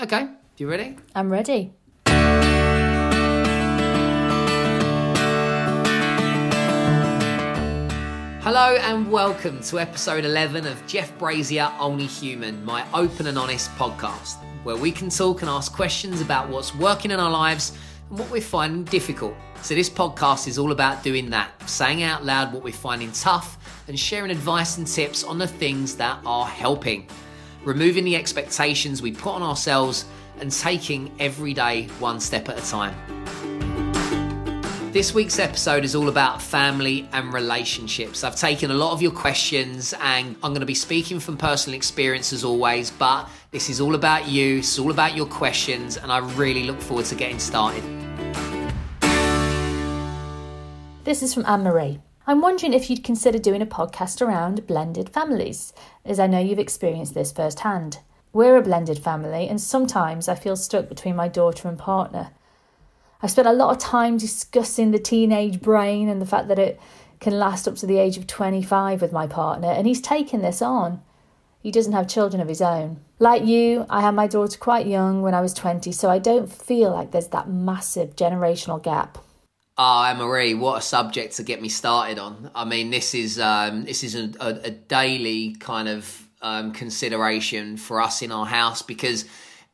Okay, you ready? I'm ready. Hello and welcome to episode 11 of Jeff Brazier Only Human, my open and honest podcast, where we can talk and ask questions about what's working in our lives and what we're finding difficult. So, this podcast is all about doing that, saying out loud what we're finding tough and sharing advice and tips on the things that are helping, removing the expectations we put on ourselves and taking every day one step at a time. This week's episode is all about family and relationships. I've taken a lot of your questions and I'm going to be speaking from personal experience as always, but this is all about you, it's all about your questions, and I really look forward to getting started. This is from Anne Marie. I'm wondering if you'd consider doing a podcast around blended families, as I know you've experienced this firsthand. We're a blended family, and sometimes I feel stuck between my daughter and partner. I've spent a lot of time discussing the teenage brain and the fact that it can last up to the age of 25 with my partner, and he's taken this on. He doesn't have children of his own. Like you, I had my daughter quite young when I was 20, so I don't feel like there's that massive generational gap. Oh, Marie, what a subject to get me started on. I mean, this is um, this is a, a, a daily kind of um, consideration for us in our house because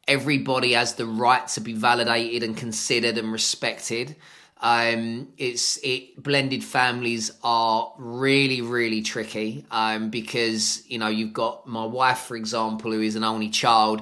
everybody has the right to be validated and considered and respected. Um, it's it blended families are really really tricky um, because you know you've got my wife for example who is an only child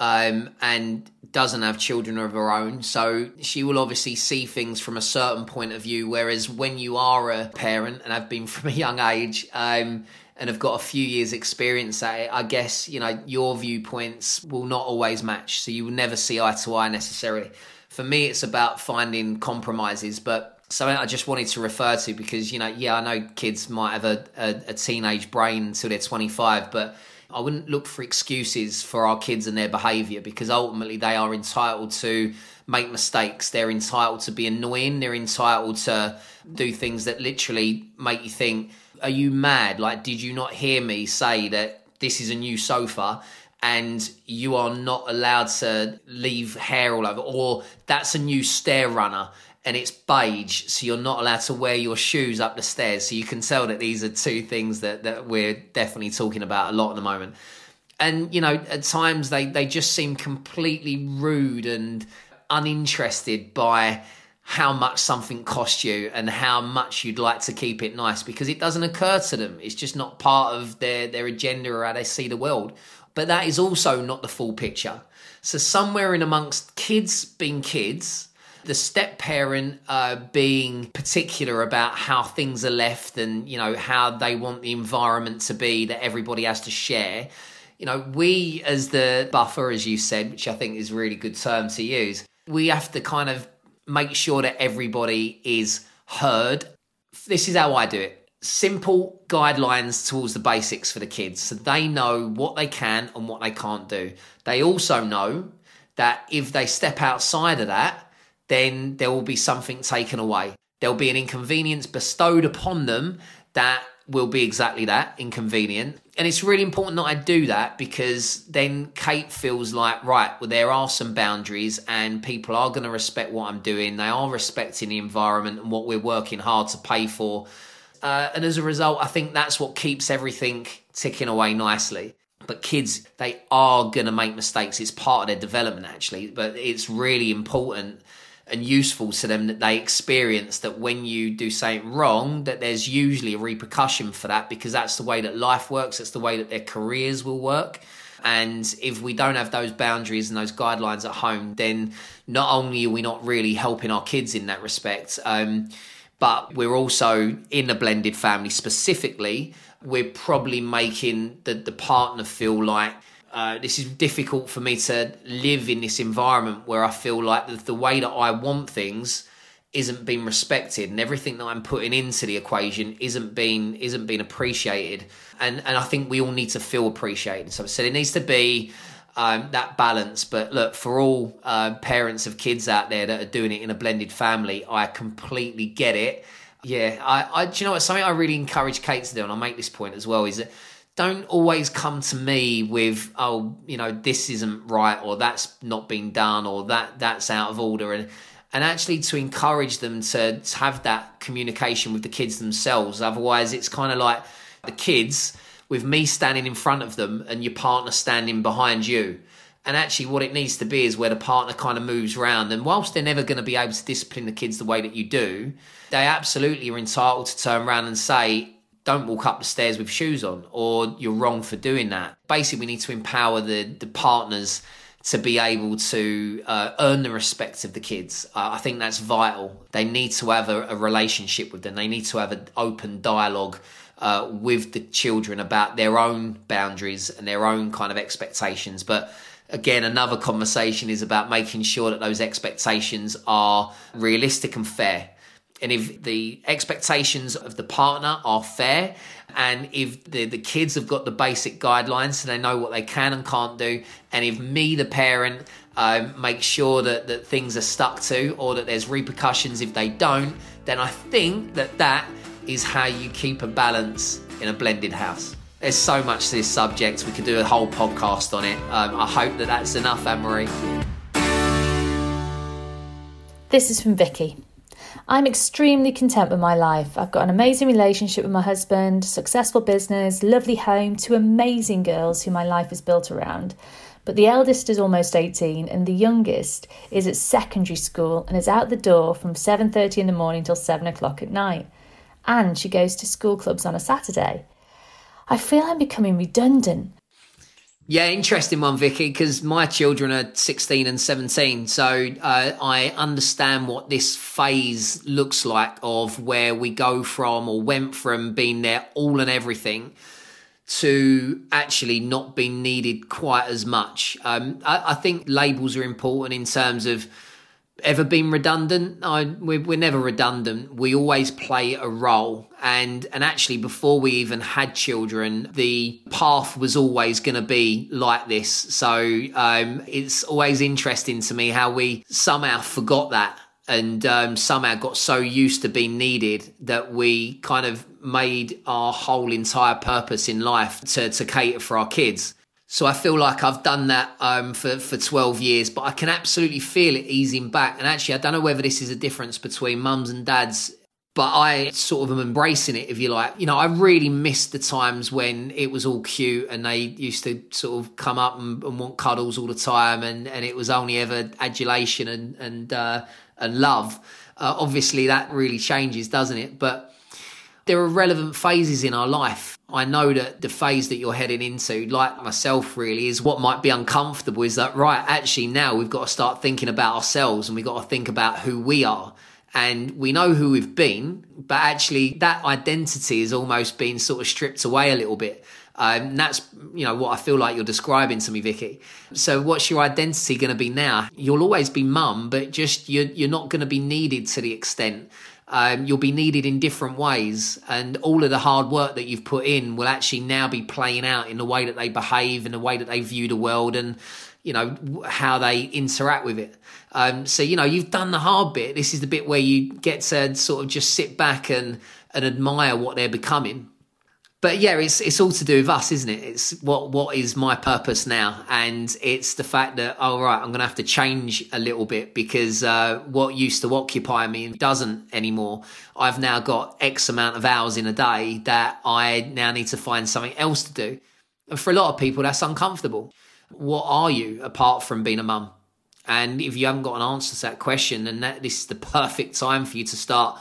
um, and doesn't have children of her own so she will obviously see things from a certain point of view whereas when you are a parent and have been from a young age um, and have got a few years experience at it, I guess, you know, your viewpoints will not always match. So you will never see eye to eye necessarily. For me, it's about finding compromises, but something I just wanted to refer to because, you know, yeah, I know kids might have a, a, a teenage brain until they're 25, but I wouldn't look for excuses for our kids and their behaviour because ultimately they are entitled to make mistakes. They're entitled to be annoying. They're entitled to do things that literally make you think, are you mad? Like, did you not hear me say that this is a new sofa? and you are not allowed to leave hair all over, or that's a new stair runner and it's beige, so you're not allowed to wear your shoes up the stairs. So you can tell that these are two things that, that we're definitely talking about a lot at the moment. And you know, at times they, they just seem completely rude and uninterested by how much something costs you and how much you'd like to keep it nice because it doesn't occur to them. It's just not part of their, their agenda or how they see the world. But that is also not the full picture. So, somewhere in amongst kids being kids, the step parent uh, being particular about how things are left and you know how they want the environment to be that everybody has to share you know we as the buffer as you said which i think is a really good term to use we have to kind of make sure that everybody is heard. This is how I do it. Simple guidelines towards the basics for the kids so they know what they can and what they can't do. They also know that if they step outside of that, then there will be something taken away. There'll be an inconvenience bestowed upon them that will be exactly that inconvenient. And it's really important that I do that because then Kate feels like, right, well, there are some boundaries and people are going to respect what I'm doing. They are respecting the environment and what we're working hard to pay for. Uh, and as a result, I think that's what keeps everything ticking away nicely. But kids, they are going to make mistakes. It's part of their development, actually. But it's really important and useful to them that they experience that when you do something wrong that there's usually a repercussion for that because that's the way that life works. It's the way that their careers will work. And if we don't have those boundaries and those guidelines at home then not only are we not really helping our kids in that respect um, but we're also in a blended family specifically. We're probably making the, the partner feel like uh, this is difficult for me to live in this environment where I feel like the, the way that I want things isn't being respected and everything that I'm putting into the equation isn't being isn't being appreciated. And and I think we all need to feel appreciated. So I said it needs to be um, that balance. But look for all uh, parents of kids out there that are doing it in a blended family I completely get it. Yeah I, I do you know what? Something I really encourage Kate to do and I'll make this point as well is that don't always come to me with oh you know this isn't right or that's not been done or that that's out of order. And and actually to encourage them to, to have that communication with the kids themselves. Otherwise it's kind of like the kids with me standing in front of them and your partner standing behind you. And actually what it needs to be is where the partner kind of moves around and whilst they're never going to be able to discipline the kids the way that you do they absolutely are entitled to turn around and say don't walk up the stairs with shoes on or you're wrong for doing that. Basically we need to empower the the partners to be able to uh, earn the respect of the kids. Uh, i think that's vital. They need to have a, a, relationship with them. They need to have an open dialogue uh, with the children about their own boundaries and their own kind of expectations. But again another conversation is about making sure that those expectations are realistic and fair and if the expectations of the partner are fair and if the, the kids have got the basic guidelines so they know what they can and can't do and if me the parent um, make sure that, that things are stuck to or that there's repercussions if they don't then i think that that is how you keep a balance in a blended house. There's so much to this subject. We could do a whole podcast on it. Um, i hope that that's enough anne-marie. This is from vicky I'm extremely content with my life. I've got an amazing relationship with my husband, successful business, lovely home, two amazing girls who my life is built around. But the eldest is almost 18 and the youngest is at secondary school and is out the door from 7:30 in the morning till 7 o'clock at night. And she goes to school clubs on a Saturday. I feel I'm becoming redundant. Yeah, interesting one, Vicky, because my children are 16 and 17. So uh, I understand what this phase looks like of where we go from or went from being there all and everything to actually not being needed quite as much. Um, I, I think labels are important in terms of ever been redundant. I, we're, we're, never redundant. We always play a role. And, and actually, before we even had children, the path was always going to be like this. So um, it's always interesting to me how we somehow forgot that and um, somehow got so used to being needed that we kind of made our whole entire purpose in life to, to cater for our kids. So I feel like I've done that um, for for twelve years, but I can absolutely feel it easing back. And actually, I don't know whether this is a difference between mums and dads, but I sort of am embracing it, if you like. You know, I really missed the times when it was all cute and they used to sort of come up and, and want cuddles all the time, and and it was only ever adulation and and uh, and love. Uh, obviously, that really changes, doesn't it? But there are relevant phases in our life I know that the phase that you're heading into, like myself, really, is what might be uncomfortable. Is that right? Actually, now we've got to start thinking about ourselves and we've got to think about who we are. And we know who we've been, but actually, that identity has almost been sort of stripped away a little bit. Um, that's you know what I feel like you're describing to me, Vicky. So, what's your identity going to be now? You'll always be mum, but just you're you're not going to be needed to the extent um, you'll be needed in different ways, and all of the hard work that you've put in will actually now be playing out in the way that they behave, in the way that they view the world, and you know how they interact with it. Um, so you know you've done the hard bit. This is the bit where you get to sort of just sit back and and admire what they're becoming but yeah, it's it's all to do with us, isn't it? It's what what is my purpose now, and it's the fact that oh right, I'm going to have to change a little bit because uh, what used to occupy me doesn't anymore. I've now got X amount of hours in a day that I now need to find something else to do, and for a lot of people, that's uncomfortable. What are you apart from being a mum? And if you haven't got an answer to that question, then that, this is the perfect time for you to start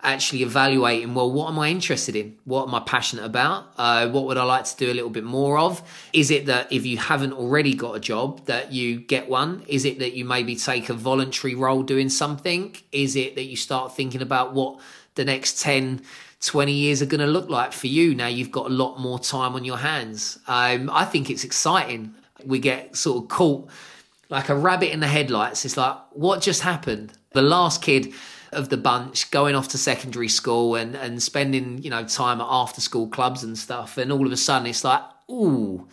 actually evaluating well what am i interested in? What am i passionate about? Uh, what would i like to do a little bit more of? Is it that if you haven't already got a job that you get one? Is it that you maybe take a voluntary role doing something? Is it that you start thinking about what the next 10 20 years are going to look like for you? Now you've got a lot more time on your hands. Um, i think it's exciting. We get sort of caught like a rabbit in the headlights. It's like what just happened? The last kid of the bunch going off to secondary school and, and spending, you know, time at after school clubs and stuff. And all of a sudden it's like, ooh,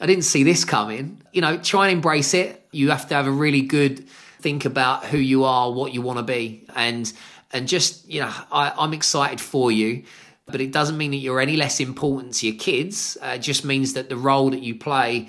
I didn't see this coming. You know, try and embrace it. You have to have a really good think about who you are, what you want to be. And and just, you know, I, I'm excited for you. but it doesn't mean that you're any less important to your kids. Uh, it just means that the role that you play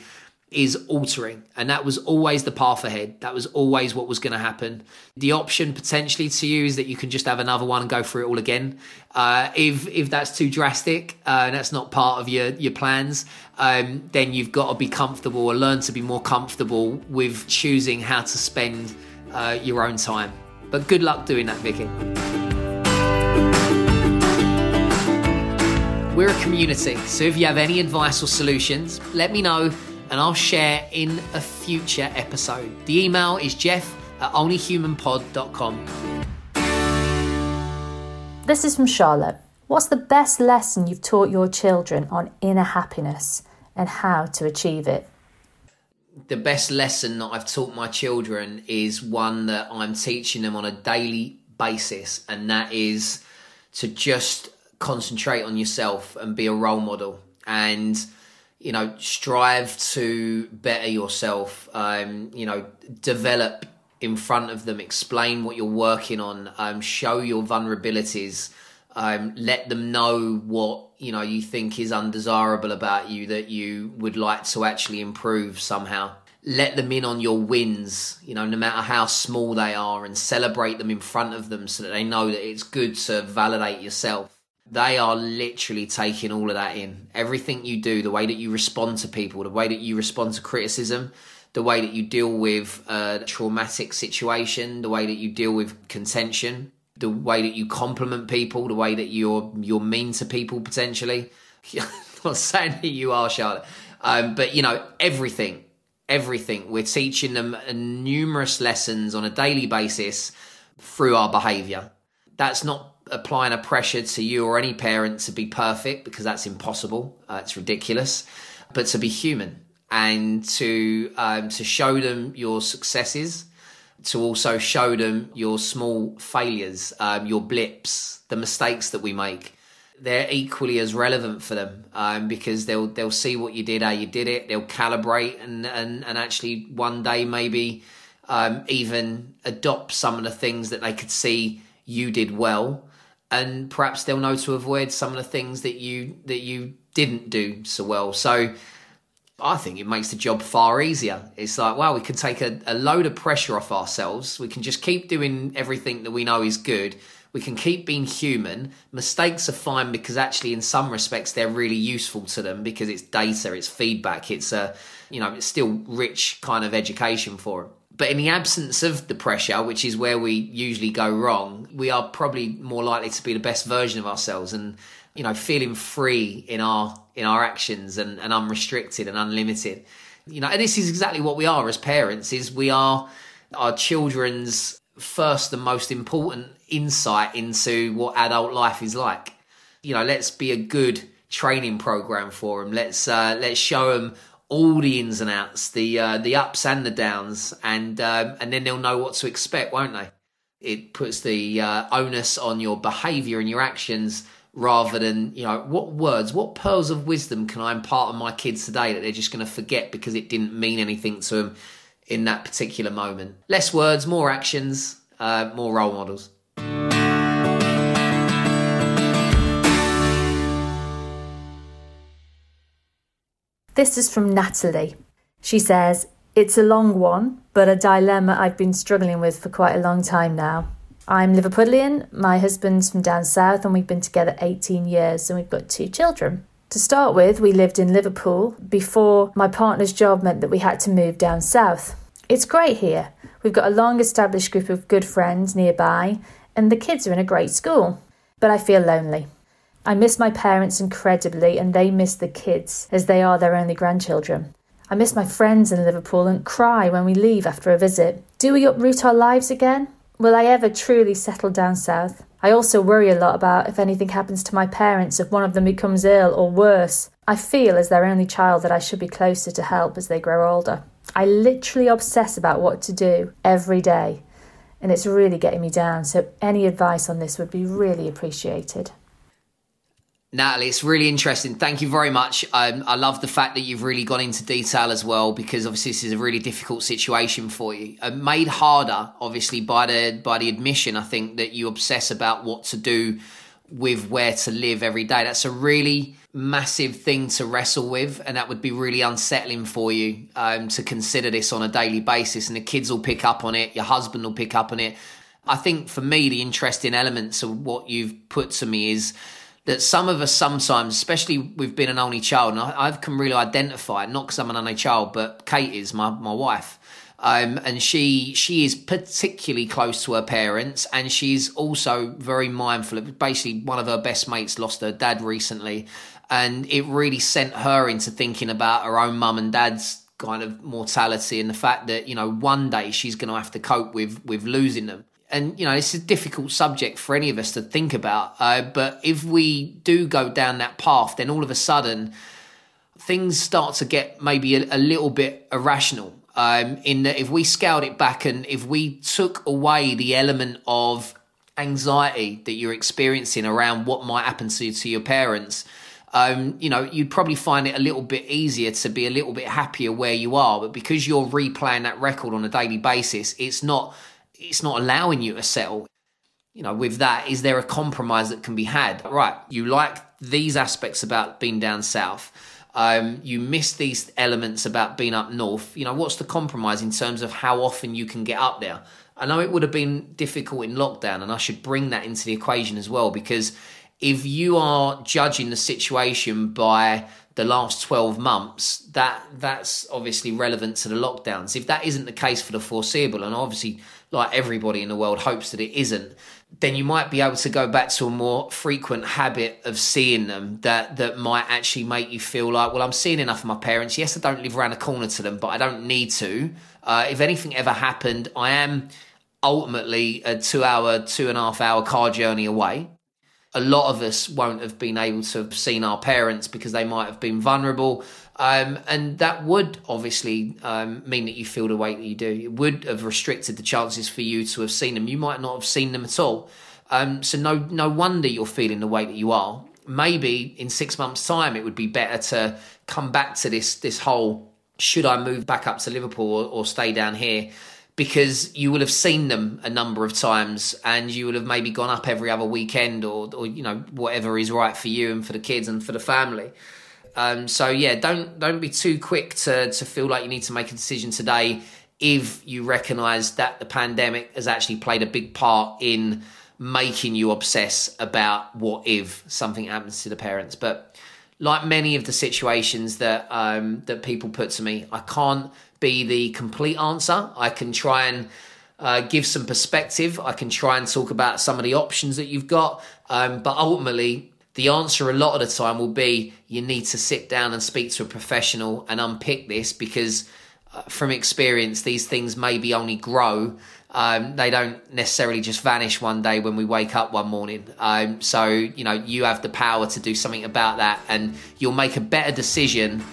is altering. And that was always the path ahead. That was always what was going to happen. The option potentially to you is that you can just have another one and go through it all again. Uh, if if that's too drastic uh, and that's not part of your your plans, um, then you've got to be comfortable or learn to be more comfortable with choosing how to spend uh, your own time. But good luck doing that, Vicky. We're a community, so if you have any advice or solutions, let me know and I'll share in a future episode. The email is jeff at onlyhumanpod.com. This is from Charlotte. What's the best lesson you've taught your children on inner happiness and how to achieve it? The best lesson that I've taught my children is one that I'm teaching them on a daily basis, and that is to just concentrate on yourself and be a role model. And you know, strive to better yourself. Um, you know, develop in front of them, explain what you're working on, um, show your vulnerabilities, um, let them know what you know you think is undesirable about you that you would like to actually improve somehow. Let them in on your wins, you know, no matter how small they are, and celebrate them in front of them so that they know that it's good to validate yourself they are literally taking all of that in. Everything you do, the way that you respond to people, the way that you respond to criticism, the way that you deal with a traumatic situation, the way that you deal with contention, the way that you compliment people, the way that you're you're mean to people potentially. Not saying that you are, Charlotte, um, but you know everything, everything. We're teaching them numerous lessons on a daily basis through our behaviour. That's not applying a pressure to you or any parent to be perfect because that's impossible. Uh, it's ridiculous. But to be human and to um, to show them your successes, to also show them your small failures, um, your blips, the mistakes that we make. They're equally as relevant for them um, because they'll they'll see what you did, how you did it. They'll calibrate and and, and actually one day maybe um, even adopt some of the things that they could see you did well and perhaps they'll know to avoid some of the things that you that you didn't do so well. So I think it makes the job far easier. It's like, wow, we can take a, a load of pressure off ourselves. We can just keep doing everything that we know is good. We can keep being human. Mistakes are fine because actually, in some respects, they're really useful to them because it's data, it's feedback, it's a, you know, it's still rich kind of education for them. But in the absence of the pressure, which is where we usually go wrong, we are probably more likely to be the best version of ourselves and you know feeling free in our in our actions and, and unrestricted and unlimited. You know, and this is exactly what we are as parents is we are our children's first and most important insight into what adult life is like. You know, let's be a good training program for them. Let's uh, let's show them all the ins and outs, the uh, the ups and the downs, and um, and then they'll know what to expect, won't they? It puts the uh, onus on your behaviour and your actions rather than you know what words, what pearls of wisdom can I impart on my kids today that they're just going to forget because it didn't mean anything to them in that particular moment. Less words, more actions, uh, more role models. This is from Natalie. She says, It's a long one, but a dilemma I've been struggling with for quite a long time now. I'm Liverpudlian, my husband's from down south, and we've been together 18 years and we've got two children. To start with, we lived in Liverpool before my partner's job meant that we had to move down south. It's great here. We've got a long established group of good friends nearby, and the kids are in a great school. But I feel lonely. I miss my parents incredibly, and they miss the kids as they are their only grandchildren. I miss my friends in Liverpool and cry when we leave after a visit. Do we uproot our lives again? Will I ever truly settle down south? I also worry a lot about if anything happens to my parents, if one of them becomes ill or worse. I feel as their only child that I should be closer to help as they grow older. I literally obsess about what to do every day, and it's really getting me down, so any advice on this would be really appreciated. Natalie, it's really interesting. Thank you very much. Um, I love the fact that you've really gone into detail as well, because obviously this is a really difficult situation for you. Uh, made harder, obviously, by the by the admission. I think that you obsess about what to do with where to live every day. That's a really massive thing to wrestle with, and that would be really unsettling for you um, to consider this on a daily basis. And the kids will pick up on it, your husband will pick up on it. I think for me, the interesting elements of what you've put to me is that some of us sometimes, especially with being an only child, and I, I can really identify, not because I'm an only child, but Kate is my, my wife. Um, and she she is particularly close to her parents, and she's also very mindful. Of, basically, one of her best mates lost her dad recently, and it really sent her into thinking about her own mum and dad's kind of mortality and the fact that you know one day she's going to have to cope with with losing them and you know it's a difficult subject for any of us to think about uh, but if we do go down that path then all of a sudden things start to get maybe a, a little bit irrational um, in that if we scaled it back and if we took away the element of anxiety that you're experiencing around what might happen to, to your parents um, you know, you'd probably find it a little bit easier to be a little bit happier where you are. But because you're replaying that record on a daily basis, it's not it's not allowing you to settle. You know, with that, is there a compromise that can be had? Right, you like these aspects about being down south. Um, you miss these elements about being up north. You know, what's the compromise in terms of how often you can get up there? I know it would have been difficult in lockdown, and I should bring that into the equation as well because if you are judging the situation by the last 12 months, that that's obviously relevant to the lockdowns. If that isn't the case for the foreseeable, and obviously, like everybody in the world hopes that it isn't, then you might be able to go back to a more frequent habit of seeing them that that might actually make you feel like, well, I'm seeing enough of my parents. Yes, I don't live around the corner to them, but I don't need to. Uh, if anything ever happened, I am ultimately a two hour, two and a half hour car journey away a lot of us won't have been able to have seen our parents because they might have been vulnerable. Um, and that would obviously um, mean that you feel the weight that you do. It would have restricted the chances for you to have seen them. You might not have seen them at all. Um, so no, no wonder you're feeling the weight that you are. Maybe in six months' time, it would be better to come back to this this whole: should I move back up to Liverpool or, or stay down here? Because you will have seen them a number of times and you will have maybe gone up every other weekend or, or you know whatever is right for you and for the kids and for the family. Um, so yeah don't don't be too quick to to feel like you need to make a decision today if you recognize that the pandemic has actually played a big part in making you obsess about what if something happens to the parents. But like many of the situations that um, that people put to me i can't be the complete answer. I can try and uh, give some perspective. I can try and talk about some of the options that you've got. Um, but ultimately, the answer a lot of the time will be you need to sit down and speak to a professional and unpick this because uh, from experience, these things maybe only grow. Um, they don't necessarily just vanish one day when we wake up one morning. Um, so, you know, you have the power to do something about that, and you'll make a better decision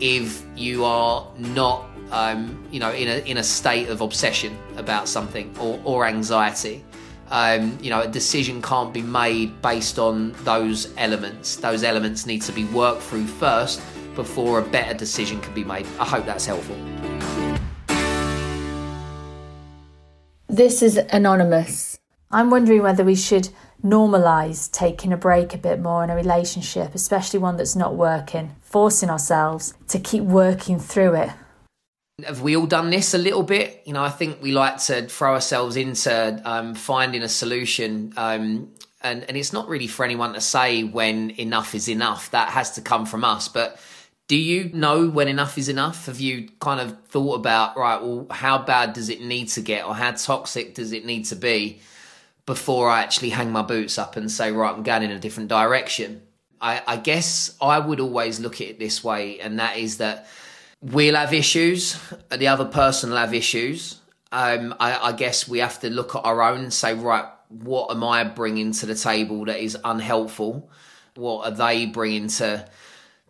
if you are not um, you know, in a in a state of obsession about something or, or anxiety. Um, you know, a decision can't be made based on those elements. Those elements need to be worked through first before a better decision can be made. I hope that's helpful. This is anonymous. I'm wondering whether we should normalize taking a break a bit more in a relationship, especially one that's not working, forcing ourselves to keep working through it have we all done this a little bit? You know, I think we like to throw ourselves into um, finding a solution. Um, and, and it's not really for anyone to say when enough is enough. That has to come from us. But do you know when enough is enough? Have you kind of thought about, right, well, how bad does it need to get or how toxic does it need to be before I actually hang my boots up and say, right, I'm going in a different direction? I, I guess I would always look at it this way, and that is that we'll have issues, the other person will have issues. Um, I, I, guess we have to look at our own and say, right, what am I bringing to the table that is unhelpful? What are they bringing to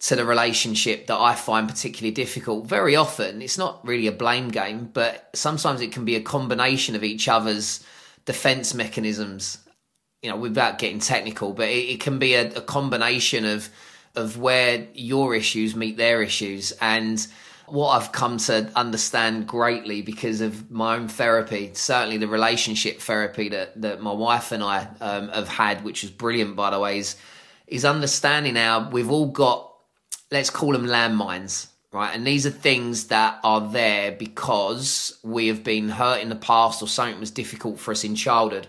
to the relationship that I find particularly difficult? Very often, it's not really a blame game, but sometimes it can be a combination of each other's defense mechanisms. You know, without getting technical, but it, it can be a, a combination of of where your issues meet their issues and what I've come to understand greatly because of my own therapy, certainly the relationship therapy that, that my wife and I um, have had, which is brilliant, by the way, is, is understanding how we've all got, let's call them landmines, right? And these are things that are there because we have been hurt in the past or something was difficult for us in childhood.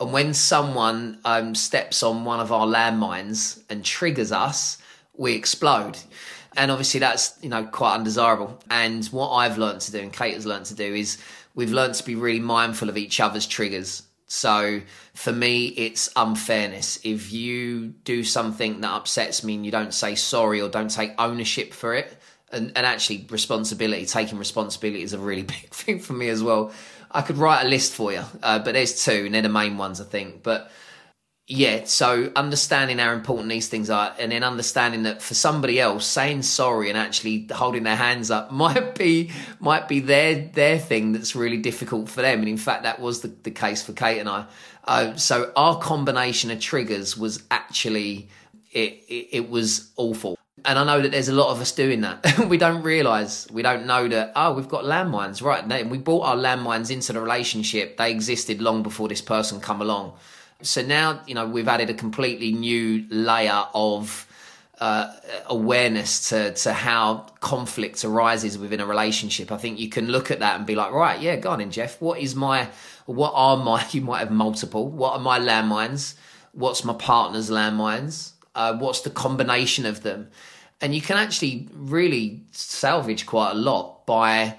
And when someone um, steps on one of our landmines and triggers us, we explode and obviously that's you know quite undesirable. And what I've learned to do, and Kate has learned to do, is we've learned to be really mindful of each other's triggers. So for me, it's unfairness. If you do something that upsets me and you don't say sorry or don't take ownership for it, and, and actually responsibility, taking responsibility is a really big thing for me as well. I could write a list for you, uh, but there's two, and they're the main ones, I think. But yeah, so understanding how important these things are, and then understanding that for somebody else, saying sorry and actually holding their hands up might be might be their their thing that's really difficult for them. And in fact, that was the, the case for Kate and I. Uh, so our combination of triggers was actually it, it, it was awful. And I know that there's a lot of us doing that. we don't realise, we don't know that, oh, we've got landmines, right? We brought our landmines into the relationship. They existed long before this person come along. So now, you know, we've added a completely new layer of uh, awareness to, to how conflict arises within a relationship. I think you can look at that and be like, right, yeah, go on in, Jeff. What is my, what are my, you might have multiple, what are my landmines? What's my partner's landmines? Uh, what's the combination of them? And you can actually really salvage quite a lot by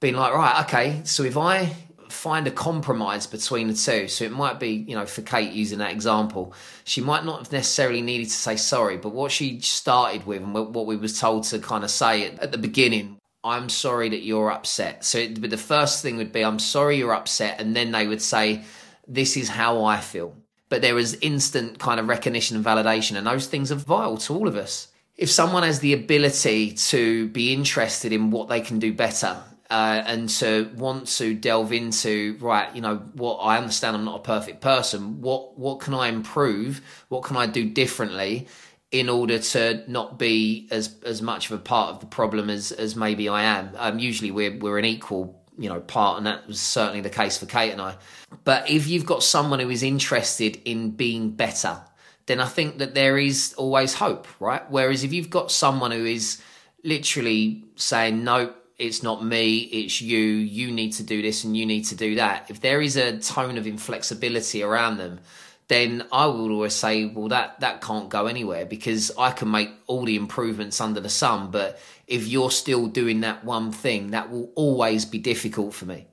being like, right, okay, so if I find a compromise between the two. So it might be, you know, for Kate using that example, she might not have necessarily needed to say sorry, but what she started with and what we was told to kind of say at, at the beginning, I'm sorry that you're upset. So it, the first thing would be, I'm sorry you're upset, and then they would say, this is how I feel. But there is instant kind of recognition and validation, and those things are vital to all of us. If someone has the ability to be interested in what they can do better uh, and to want to delve into right you know what i understand i'm not a perfect person. What what can i improve? What can i do differently in order to not be as as much of a part of the problem as as maybe i am? Um, usually we're we're an equal you know part and that was certainly the case for kate and i but if you've got someone who is interested in being better then i think that there is always hope right whereas if you've got someone who is literally saying no it's not me, it's you, you need to do this and you need to do that. If there is a tone of inflexibility around them, then I will always say, well, that, that can't go anywhere because I can make all the improvements under the sun. But if you're still doing that one thing, that will always be difficult for me.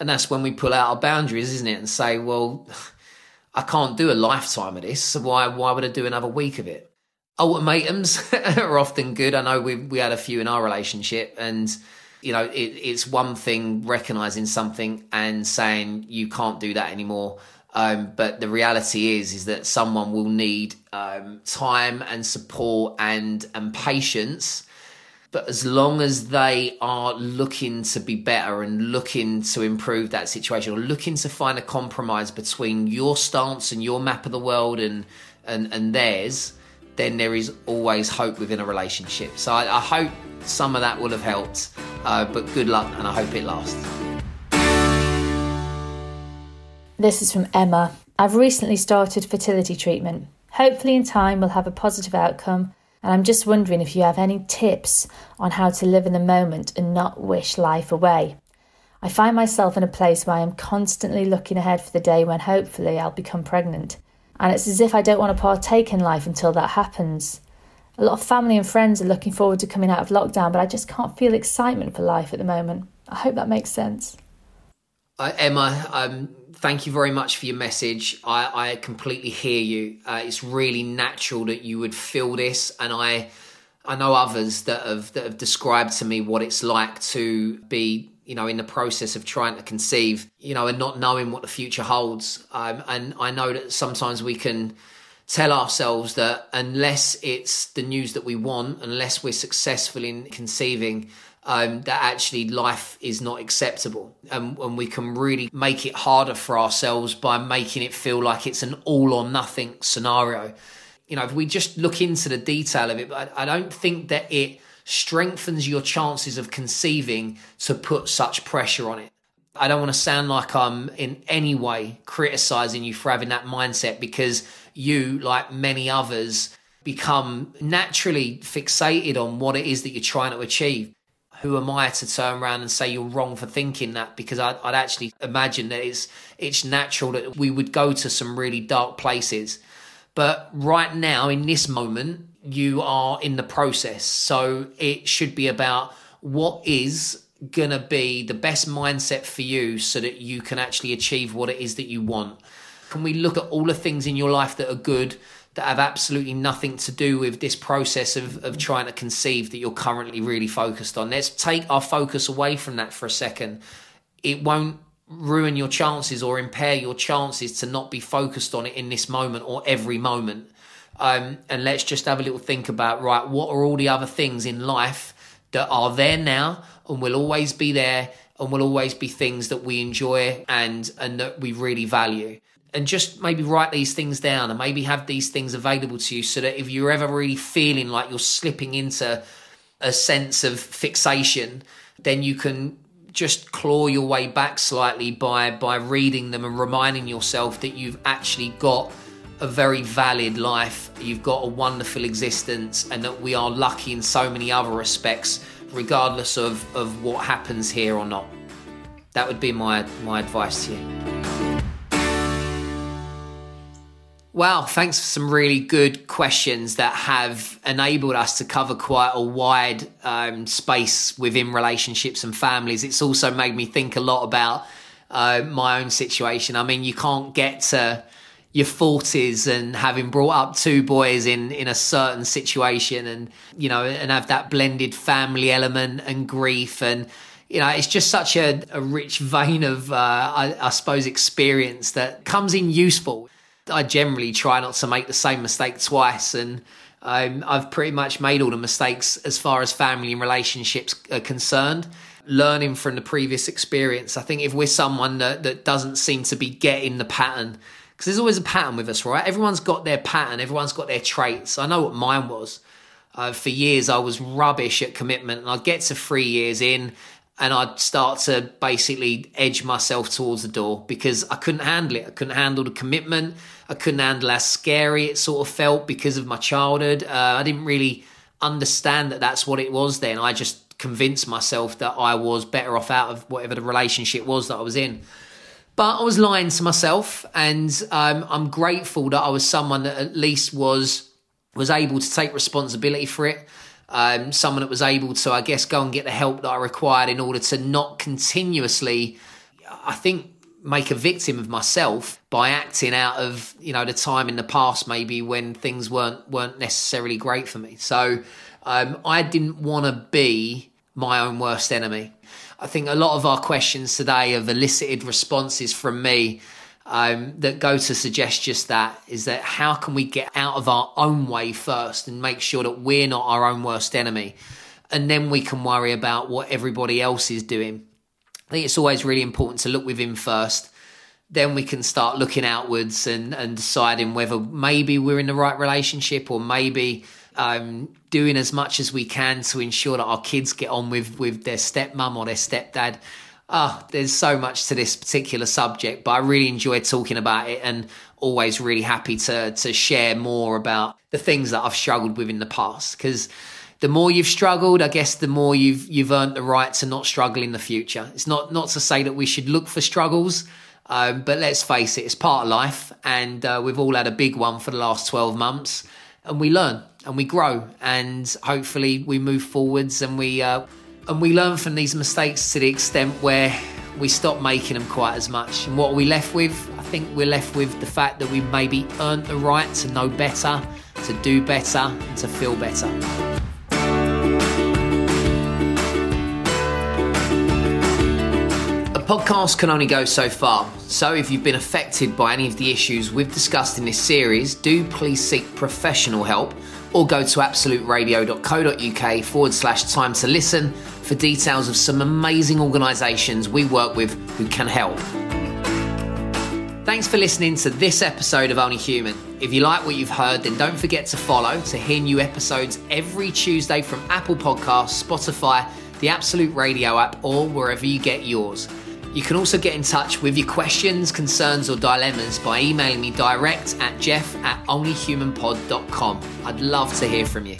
And that's when we pull out our boundaries, isn't it? And say, well, I can't do a lifetime of this. So why, why would I do another week of it? Ultimatums are often good. I know we, we had a few in our relationship and, you know, it, it's one thing recognizing something and saying you can't do that anymore. Um, but the reality is, is that someone will need um, time and support and and patience. But as long as they are looking to be better and looking to improve that situation, or looking to find a compromise between your stance and your map of the world and and, and theirs, then there is always hope within a relationship. So I, I hope some of that will have helped. Uh, but good luck, and I hope it lasts. This is from Emma. I've recently started fertility treatment. Hopefully, in time, we'll have a positive outcome. And I'm just wondering if you have any tips on how to live in the moment and not wish life away. I find myself in a place where I am constantly looking ahead for the day when hopefully I'll become pregnant. And it's as if I don't want to partake in life until that happens. A lot of family and friends are looking forward to coming out of lockdown, but I just can't feel excitement for life at the moment. I hope that makes sense. Uh, Emma, um, thank you very much for your message. I, I completely hear you. Uh, it's really natural that you would feel this, and I, I know others that have that have described to me what it's like to be, you know, in the process of trying to conceive, you know, and not knowing what the future holds. Um, and I know that sometimes we can tell ourselves that unless it's the news that we want, unless we're successful in conceiving, um, that actually life is not acceptable. And, and we can really make it harder for ourselves by making it feel like it's an all or nothing scenario. You know, if we just look into the detail of it, I, I don't think that it strengthens your chances of conceiving to put such pressure on it. I don't want to sound like I'm in any way criticizing you for having that mindset because you, like many others, become naturally fixated on what it is that you're trying to achieve. Who am I to turn around and say you're wrong for thinking that? Because I'd, I'd actually imagine that it's it's natural that we would go to some really dark places. But right now, in this moment, you are in the process. So it should be about what is to be the best mindset for you so that you can actually achieve what it is that you want. Can we look at all the things in your life that are good that have absolutely nothing to do with this process of, of trying to conceive that you're currently really focused on? Let's take our focus away from that for a second. It won't ruin your chances or impair your chances to not be focused on it in this moment or every moment. Um, and let's just have a little think about right, what are all the other things in life that are there now and will always be there and will always be things that we enjoy and and that we really value and just maybe write these things down and maybe have these things available to you so that if you're ever really feeling like you're slipping into a sense of fixation then you can just claw your way back slightly by by reading them and reminding yourself that you've actually got a very valid life you've got a wonderful existence and that we are lucky in so many other respects regardless of of what happens here or not. That would be my my advice to you Wow, thanks for some really good questions that have enabled us to cover quite a wide um, space within relationships and families. It's also made me think a lot about uh, my own situation. I mean, you can't get to your 40s and having brought up two boys in in a certain situation and you know and have that blended family element and grief and you know it's just such a, a rich vein of uh, I, I suppose experience that comes in useful I generally try not to make the same mistake twice, and um, I've pretty much made all the mistakes as far as family and relationships are concerned. Learning from the previous experience, I think if we're someone that, that doesn't seem to be getting the pattern, because there's always a pattern with us, right? Everyone's got their pattern, everyone's got their traits. I know what mine was. Uh, for years, I was rubbish at commitment, and I'd get to three years in, and I'd start to basically edge myself towards the door because I couldn't handle it. I couldn't handle the commitment. I couldn't handle how scary it sort of felt because of my childhood. Uh, I didn't really understand that that's what it was then. I just convinced myself that I was better off out of whatever the relationship was that I was in. But I was lying to myself, and um, I'm grateful that I was someone that at least was was able to take responsibility for it um, someone that was able to, I guess, go and get the help that I required in order to not continuously, I think, make a victim of myself by acting out of you know the time in the past maybe when things weren't weren't necessarily great for me. So um, I didn't want to be my own worst enemy. I think a lot of our questions today have elicited responses from me um, that go to suggest just that is that how can we get out of our own way first and make sure that we're not our own worst enemy? And then we can worry about what everybody else is doing. I think it's always really important to look within first. Then we can start looking outwards and, and deciding whether maybe we're in the right relationship or maybe um, doing as much as we can to ensure that our kids get on with, with their stepmom or their stepdad oh, there's so much to this particular subject, but I really enjoy talking about it and always really happy to to share more about the things that I've struggled with in the past because the more you've struggled, I guess the more you've you've earned the right to not struggle in the future. It's not not to say that we should look for struggles, um, but let's face it, it's part of life, and uh, we've all had a big one for the last twelve months, and we learn and we grow, and hopefully we move forwards and we uh, and we learn from these mistakes to the extent where we stop making them quite as much. And what are we left with? I think we're left with the fact that we maybe earned the right to know better, to do better, and to feel better. A podcast can only go so far, so if you've been affected by any of the issues we've discussed in this series, do please seek professional help or go to absoluteradio.co.uk forward slash time to listen for details of some amazing organisations we work with who can help. Thanks for listening to this episode of Only Human. If you like what you've heard, then don't forget to follow to hear new episodes every Tuesday from Apple Podcasts, Spotify, the Absolute Radio app, or wherever you get yours. You can also get in touch with your questions, concerns, or dilemmas by emailing me direct at jeff at onlyhumanpod.com. I'd love to hear from you.